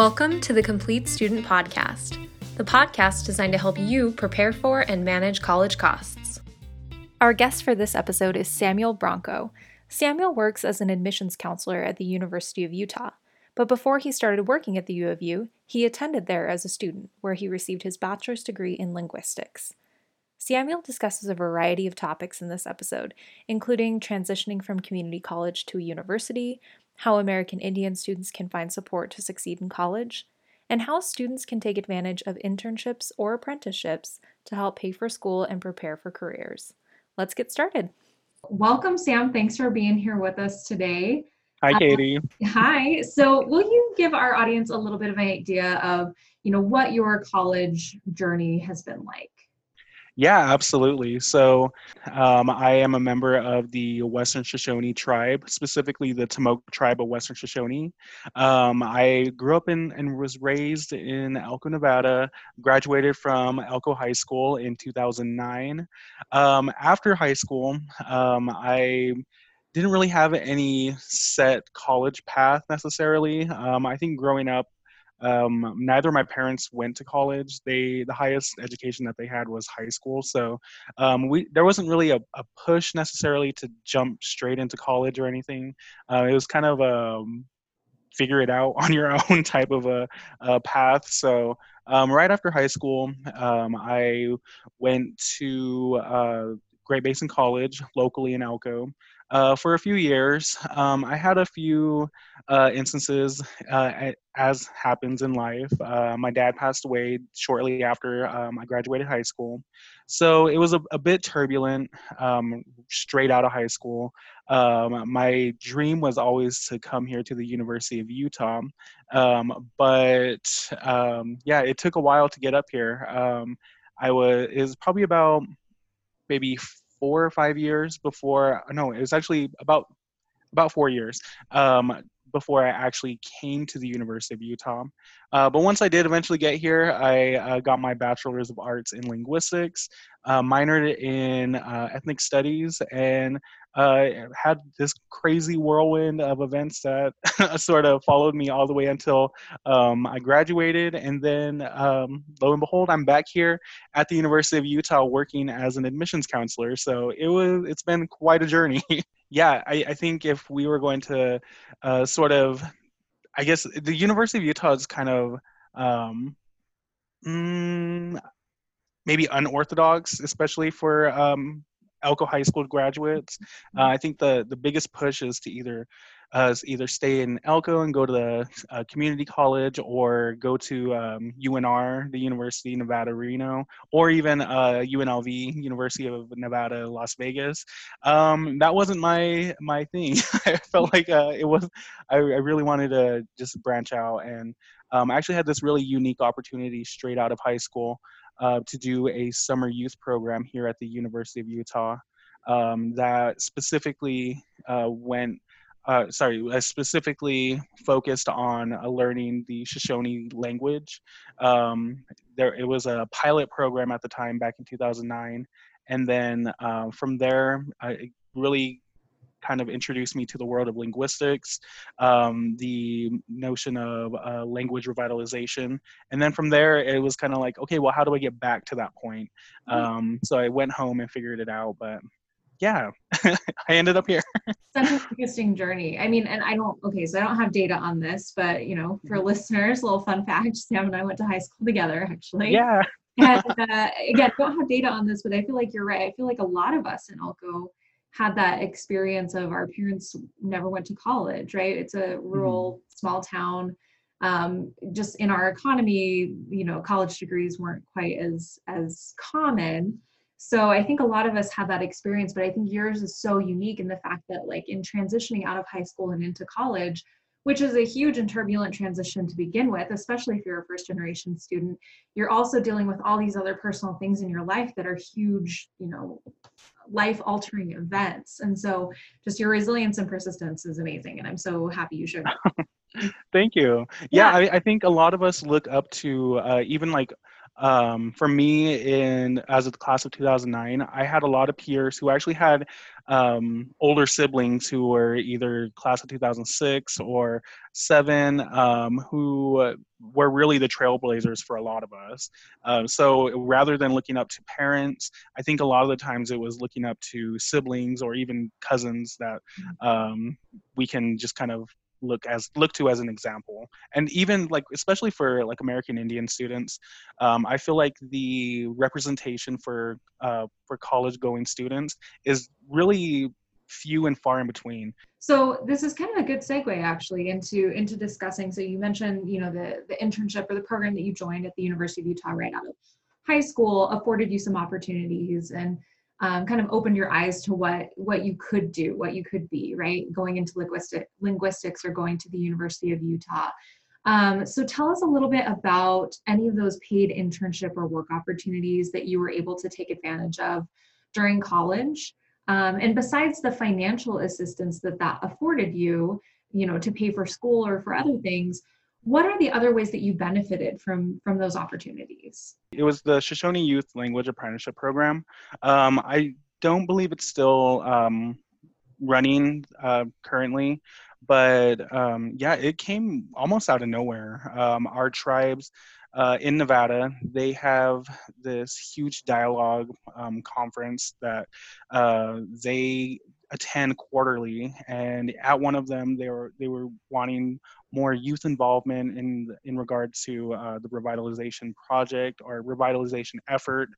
Welcome to the Complete Student Podcast, the podcast designed to help you prepare for and manage college costs. Our guest for this episode is Samuel Broncho. Samuel works as an admissions counselor at the University of Utah, but before he started working at the U of U, he attended there as a student, where he received his bachelor's degree in linguistics. Samuel discusses a variety of topics in this episode, including transitioning from community college to a university, how American Indian students can find support to succeed in college, and how students can take advantage of internships or apprenticeships to help pay for school and prepare for careers. Let's get started. Welcome, Sam. Thanks for being here with us today. Hi, Katie. Uh, hi. So, will you give our audience a little bit of an idea of, you know, what your college journey has been like? Yeah, absolutely. So, um, I am a member of the Western Shoshone tribe, specifically the Te-Moak tribe of Western Shoshone. Um, I grew up in and was raised in Elko, Nevada, graduated from Elko High School in 2009. Um, after high school, um, I didn't really have any set college path necessarily. Um, I think growing up, um, neither of my parents went to college. They the highest education that they had was high school. So um, we there wasn't really a, a, push necessarily to jump straight into college or anything. Uh, it was kind of a um, figure it out on your own type of a, a path. So um, right after high school, um, I went to uh, Great Basin College locally in Elko uh, for a few years. Um, I had a few uh, instances, uh, as happens in life. Uh, my dad passed away shortly after um, I graduated high school. So it was a, a bit turbulent um, straight out of high school. Um, my dream was always to come here to the University of Utah. Um, but um, yeah, it took a while to get up here. I was, it was probably about maybe four or five years before. No, it was actually about about four years um, before I actually came to the University of Utah. Uh, but once I did eventually get here, I uh, got my bachelor's of arts in linguistics, uh, minored in uh, ethnic studies, and uh, had this crazy whirlwind of events that sort of followed me all the way until um, I graduated. And then, um, lo and behold, I'm back here at the University of Utah working as an admissions counselor. So it was, it's been quite a journey. yeah, I, I, think if we were going to uh, sort of, I guess the University of Utah is kind of um, mm, maybe unorthodox, especially for um, Elko High School graduates. Uh, I think the the biggest push is to either uh, either stay in Elko and go to the uh, community college, or go to um, UNR, the University of Nevada, Reno, or even UNLV, uh, University of Nevada, Las Vegas. Um, that wasn't my my thing. I felt like uh, it was. I, I, really wanted to just branch out, and um, I actually had this really unique opportunity straight out of high school uh, to do a summer youth program here at the University of Utah um, that specifically uh, went, uh, sorry, specifically focused on uh, learning the Shoshone language. Um, there, it was a pilot program at the time back in 2009, and then uh, from there, I really kind of introduced me to the world of linguistics, um, the notion of uh, language revitalization. And then from there, it was kind of like, okay, well, how do I get back to that point? Mm-hmm. Um, so I went home and figured it out. But yeah, I ended up here. Such an interesting journey. I mean, and I don't, okay, so I don't have data on this, but you know, for mm-hmm. listeners, little fun fact Sam and I went to high school together actually. Yeah. and uh, again, don't have data on this, but I feel like you're right. I feel like a lot of us in Elko had that experience of our parents never went to college, right? It's a rural, mm-hmm. small town. Um, just in our economy, you know, college degrees weren't quite as as common. So I think a lot of us had that experience, but I think yours is so unique in the fact that, like, in transitioning out of high school and into college, which is a huge and turbulent transition to begin with, especially if you're a first generation student. You're also dealing with all these other personal things in your life that are huge, you know, life altering events. And so just your resilience and persistence is amazing. And I'm so happy you shared that. Thank you. Yeah, yeah. I, I, think a lot of us look up to uh, even like um, for me in as of the class of 2009 i had a lot of peers who actually had um, older siblings who were either class of 2006 or 7 um, who were really the trailblazers for a lot of us um, so rather than looking up to parents i think a lot of the times it was looking up to siblings or even cousins that mm-hmm. um, we can just kind of look as look to as an example. And even like especially for like american indian students um, i feel like the representation for uh, for college going students is really few and far in between. So this is kind of a good segue actually into into discussing so you mentioned you know the the internship or the program that you joined at the university of utah right out of high school afforded you some opportunities and um, kind of opened your eyes to what what you could do, what you could be, right? Going into linguistic linguistics or going to the University of Utah. Um, so tell us a little bit about any of those paid internship or work opportunities that you were able to take advantage of during college. Um, and besides the financial assistance that that afforded you, you know, to pay for school or for other things, what are the other ways that you benefited from from those opportunities? It was the shoshone youth language apprenticeship program. Um, i don't believe it's still um, running uh, currently but um, yeah it came almost out of nowhere. Um, our tribes uh, in Nevada, they have this huge dialogue um, conference that uh, they attend quarterly, and at one of them, they were they were wanting more youth involvement in in regards to uh, the revitalization project or revitalization effort.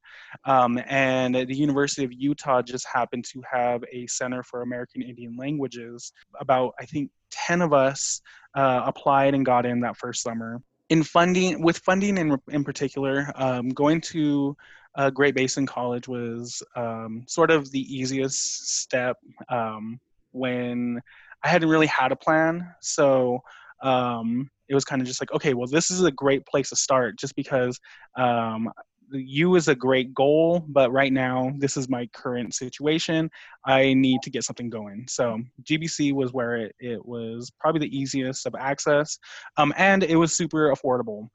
Um, and the University of Utah just happened to have a Center for American Indian Languages. About I think ten of us uh, applied and got in that first summer. In funding, with funding in in particular, um, going to uh, Great Basin College was um, sort of the easiest step um, when I hadn't really had a plan. So um, it was kind of just like, okay, well, this is a great place to start just because um, U is a great goal, but right now this is my current situation. I need to get something going. So GBC was where it, it was probably the easiest of access, um, and it was super affordable.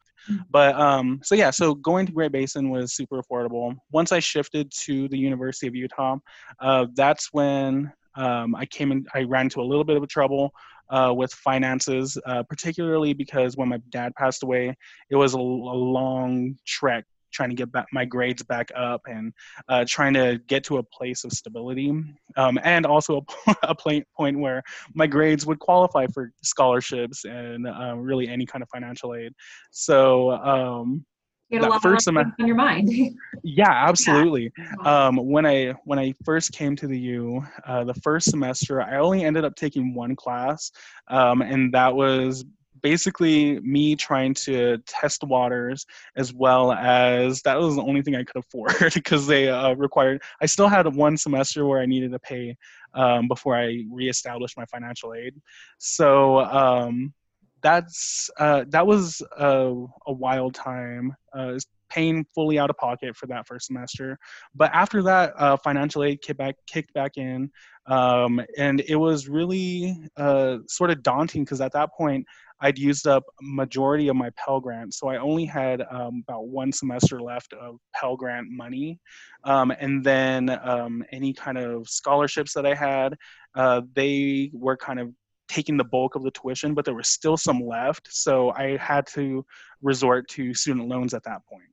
But um, so yeah, so going to Great Basin was super affordable. Once I shifted to the University of Utah, uh, that's when um, I came in. I ran into a little bit of trouble uh, with finances, uh, particularly because when my dad passed away, it was a, a long trek trying to get back my grades back up and uh, trying to get to a place of stability um, and also a, a point where my grades would qualify for scholarships and uh, really any kind of financial aid so um, you had a lot first semester on your mind. yeah, absolutely. Yeah. Um, when I when I first came to the U, uh, the first semester, I only ended up taking one class, um, and that was basically me trying to test waters as well as that was the only thing I could afford because they uh, required. I still had one semester where I needed to pay um, before I reestablished my financial aid. So um, that's uh, that was a, a wild time. Uh, paying fully out of pocket for that first semester, but after that, uh, financial aid kicked back kicked back in, um, and it was really uh, sort of daunting because at that point I'd used up majority of my Pell Grant, so I only had um, about one semester left of Pell Grant money, um, and then um, any kind of scholarships that I had, uh, they were kind of taking the bulk of the tuition, but there was still some left. So I had to resort to student loans at that point.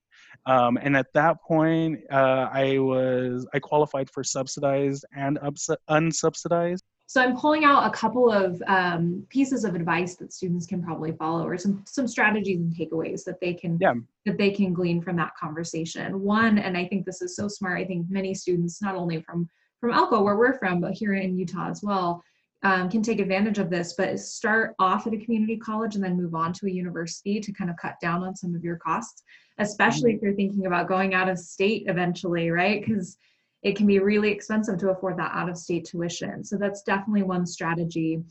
Um, and at that point, uh, I was I qualified for subsidized and unsubsidized. So I'm pulling out a couple of um, pieces of advice that students can probably follow, or some some strategies and takeaways that they can yeah. that they can glean from that conversation. One, and I think this is so smart. I think many students, not only from from Elko, where we're from, but here in Utah as well, um, can take advantage of this, but start off at a community college and then move on to a university to kind of cut down on some of your costs, especially mm-hmm. if you're thinking about going out of state eventually, right? Because it can be really expensive to afford that out of state tuition. So that's definitely one strategy.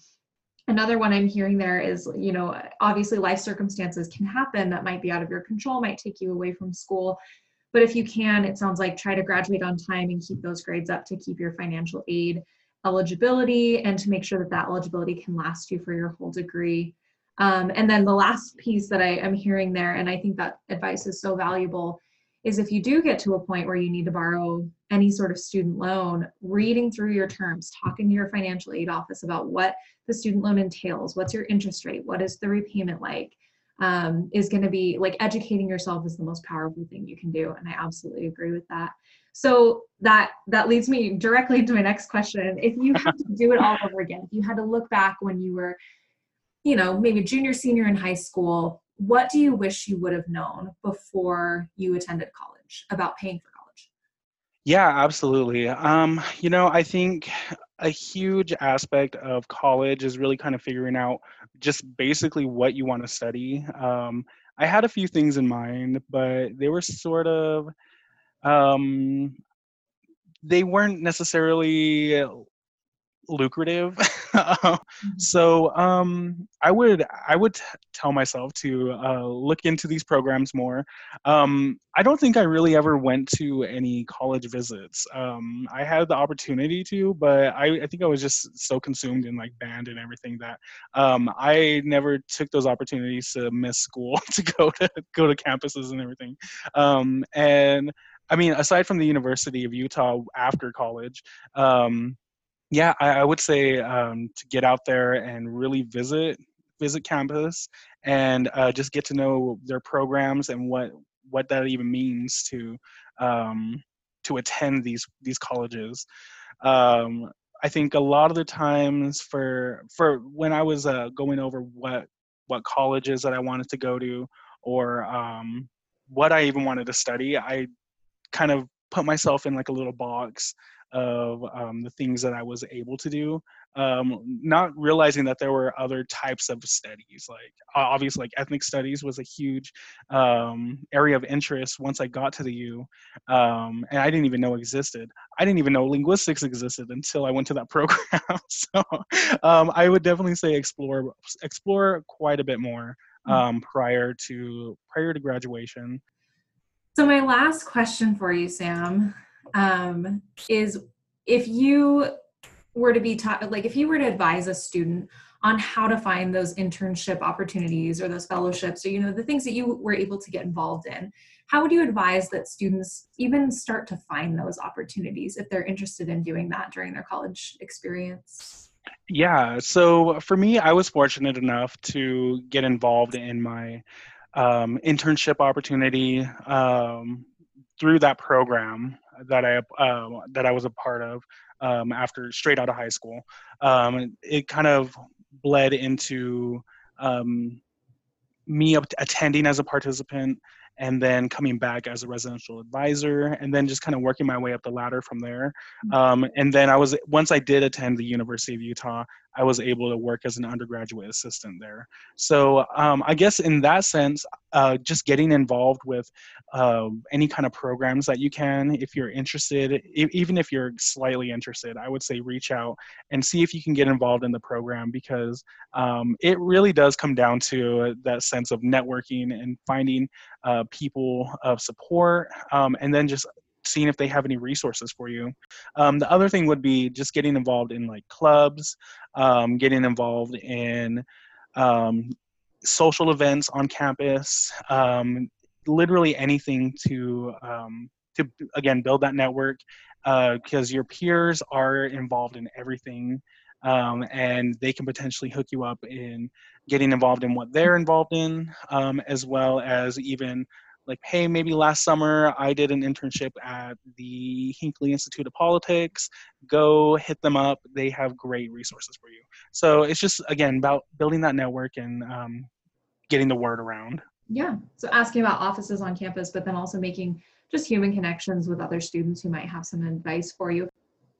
Another one I'm hearing there is, you know, obviously life circumstances can happen that might be out of your control, might take you away from school. But if you can, it sounds like try to graduate on time and keep those grades up to keep your financial aid eligibility and to make sure that that eligibility can last you for your whole degree. Um, and then the last piece that I am hearing there, and I think that advice is so valuable, is if you do get to a point where you need to borrow any sort of student loan, reading through your terms, talking to your financial aid office about what the student loan entails, what's your interest rate, what is the repayment like, um, is going to be like educating yourself is the most powerful thing you can do. And I absolutely agree with that. So that that leads me directly into my next question. If you had to do it all over again, if you had to look back when you were, you know, maybe junior, senior in high school, what do you wish you would have known before you attended college about paying for college? Yeah, absolutely. Um, you know, I think a huge aspect of college is really kind of figuring out just basically what you want to study. Um, I had a few things in mind, but they were sort of um, they weren't necessarily lucrative. Mm-hmm. so um, I would I would tell myself to uh, look into these programs more. Um, I don't think I really ever went to any college visits. Um, I had the opportunity to, but I, I, think I was just so consumed in like band and everything that um, I never took those opportunities to miss school to go to go to campuses and everything. Um, and I mean, aside from the University of Utah after college, um, yeah, I, I, would say um, to get out there and really visit visit campus and uh, just get to know their programs and what what that even means to um, to attend these these colleges. Um, I think a lot of the times for for when I was uh, going over what what colleges that I wanted to go to or um, what I even wanted to study, I kind of put myself in like a little box of um, the things that I was able to do, um, not realizing that there were other types of studies. Like obviously, like ethnic studies was a huge um, area of interest once I got to the U, um, and I didn't even know existed. I didn't even know linguistics existed until I went to that program. so um, I would definitely say explore explore quite a bit more hmm. um, prior to prior to graduation. So my last question for you, Sam, um, is if you were to be taught, like if you were to advise a student on how to find those internship opportunities or those fellowships or you know the things that you were able to get involved in how would you advise that students even start to find those opportunities if they're interested in doing that during their college experience? Yeah so for me i was fortunate enough to get involved in my um, internship opportunity um, through that program that I uh, that I was a part of um, after straight out of high school. Um, it kind of bled into um, me attending as a participant and then coming back as a residential advisor and then just kind of working my way up the ladder from there mm-hmm. um, and then i was once i did attend the university of utah i was able to work as an undergraduate assistant there. So um, i guess in that sense uh, just getting involved with uh, any kind of programs that you can if you're interested even if you're slightly interested i would say reach out and see if you can get involved in the program because um, it really does come down to that sense of networking and finding uh, people of support um, and then just seeing if they have any resources for you. Um, the other thing would be just getting involved in like clubs, um, getting involved in um, social events on campus, um, literally anything to um, to again build that network because uh, your peers are involved in everything. Um, and they can potentially hook you up in getting involved in what they're involved in, as well as even like, hey, maybe last summer I did an internship at the Hinckley Institute of Politics. Go hit them up. They have great resources for you. So it's just, again, about building that network and um, getting the word around. Yeah. So asking about offices on campus, but then also making just human connections with other students who might have some advice for you.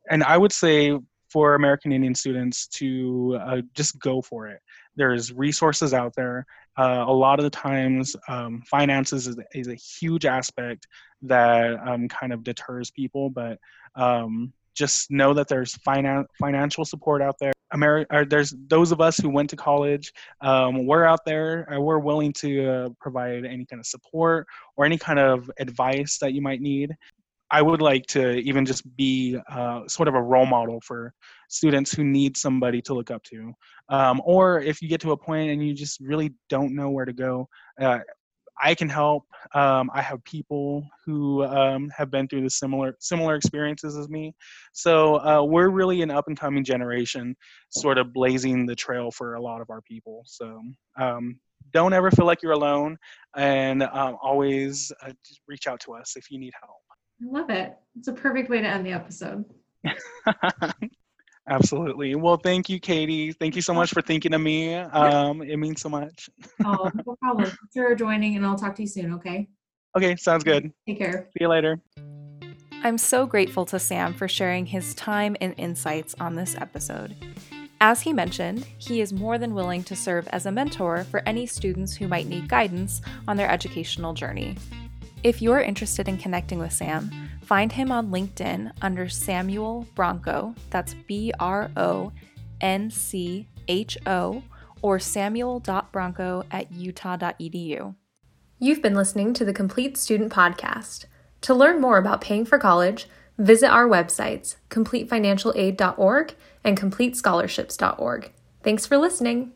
And I would say for American Indian students to uh, just go for it. There's resources out there. Uh, a lot of the times, um, finances is, is, a huge aspect that um, kind of deters people, but um, just know that there's finan- financial support out there. Ameri- there's those of us who went to college. Um, we're out there. we're willing to uh, provide any kind of support or any kind of advice that you might need. I would like to even just be uh, sort of a role model for students who need somebody to look up to. Um, or if you get to a point and you just really don't know where to go, uh, I can help. Um, I have people who um, have been through the similar similar experiences as me. So uh, we're really an up and coming generation, sort of blazing the trail for a lot of our people. So um, don't ever feel like you're alone, and um, always uh, reach out to us if you need help. I love it. It's a perfect way to end the episode. Absolutely. Well, thank you, Katie. Thank you so much for thinking of me. Um, it means so much. oh, no problem. Thanks for joining, and I'll talk to you soon, okay? Okay, sounds good. Take care. See you later. I'm so grateful to Sam for sharing his time and insights on this episode. As he mentioned, he is more than willing to serve as a mentor for any students who might need guidance on their educational journey. If you're interested in connecting with Sam, find him on LinkedIn under Samuel Broncho, that's B R O N C H O, or samuel.broncho at utah.edu. You've been listening to the Complete Student Podcast. To learn more about paying for college, visit our websites, completefinancialaid.org and completescholarships.org. Thanks for listening.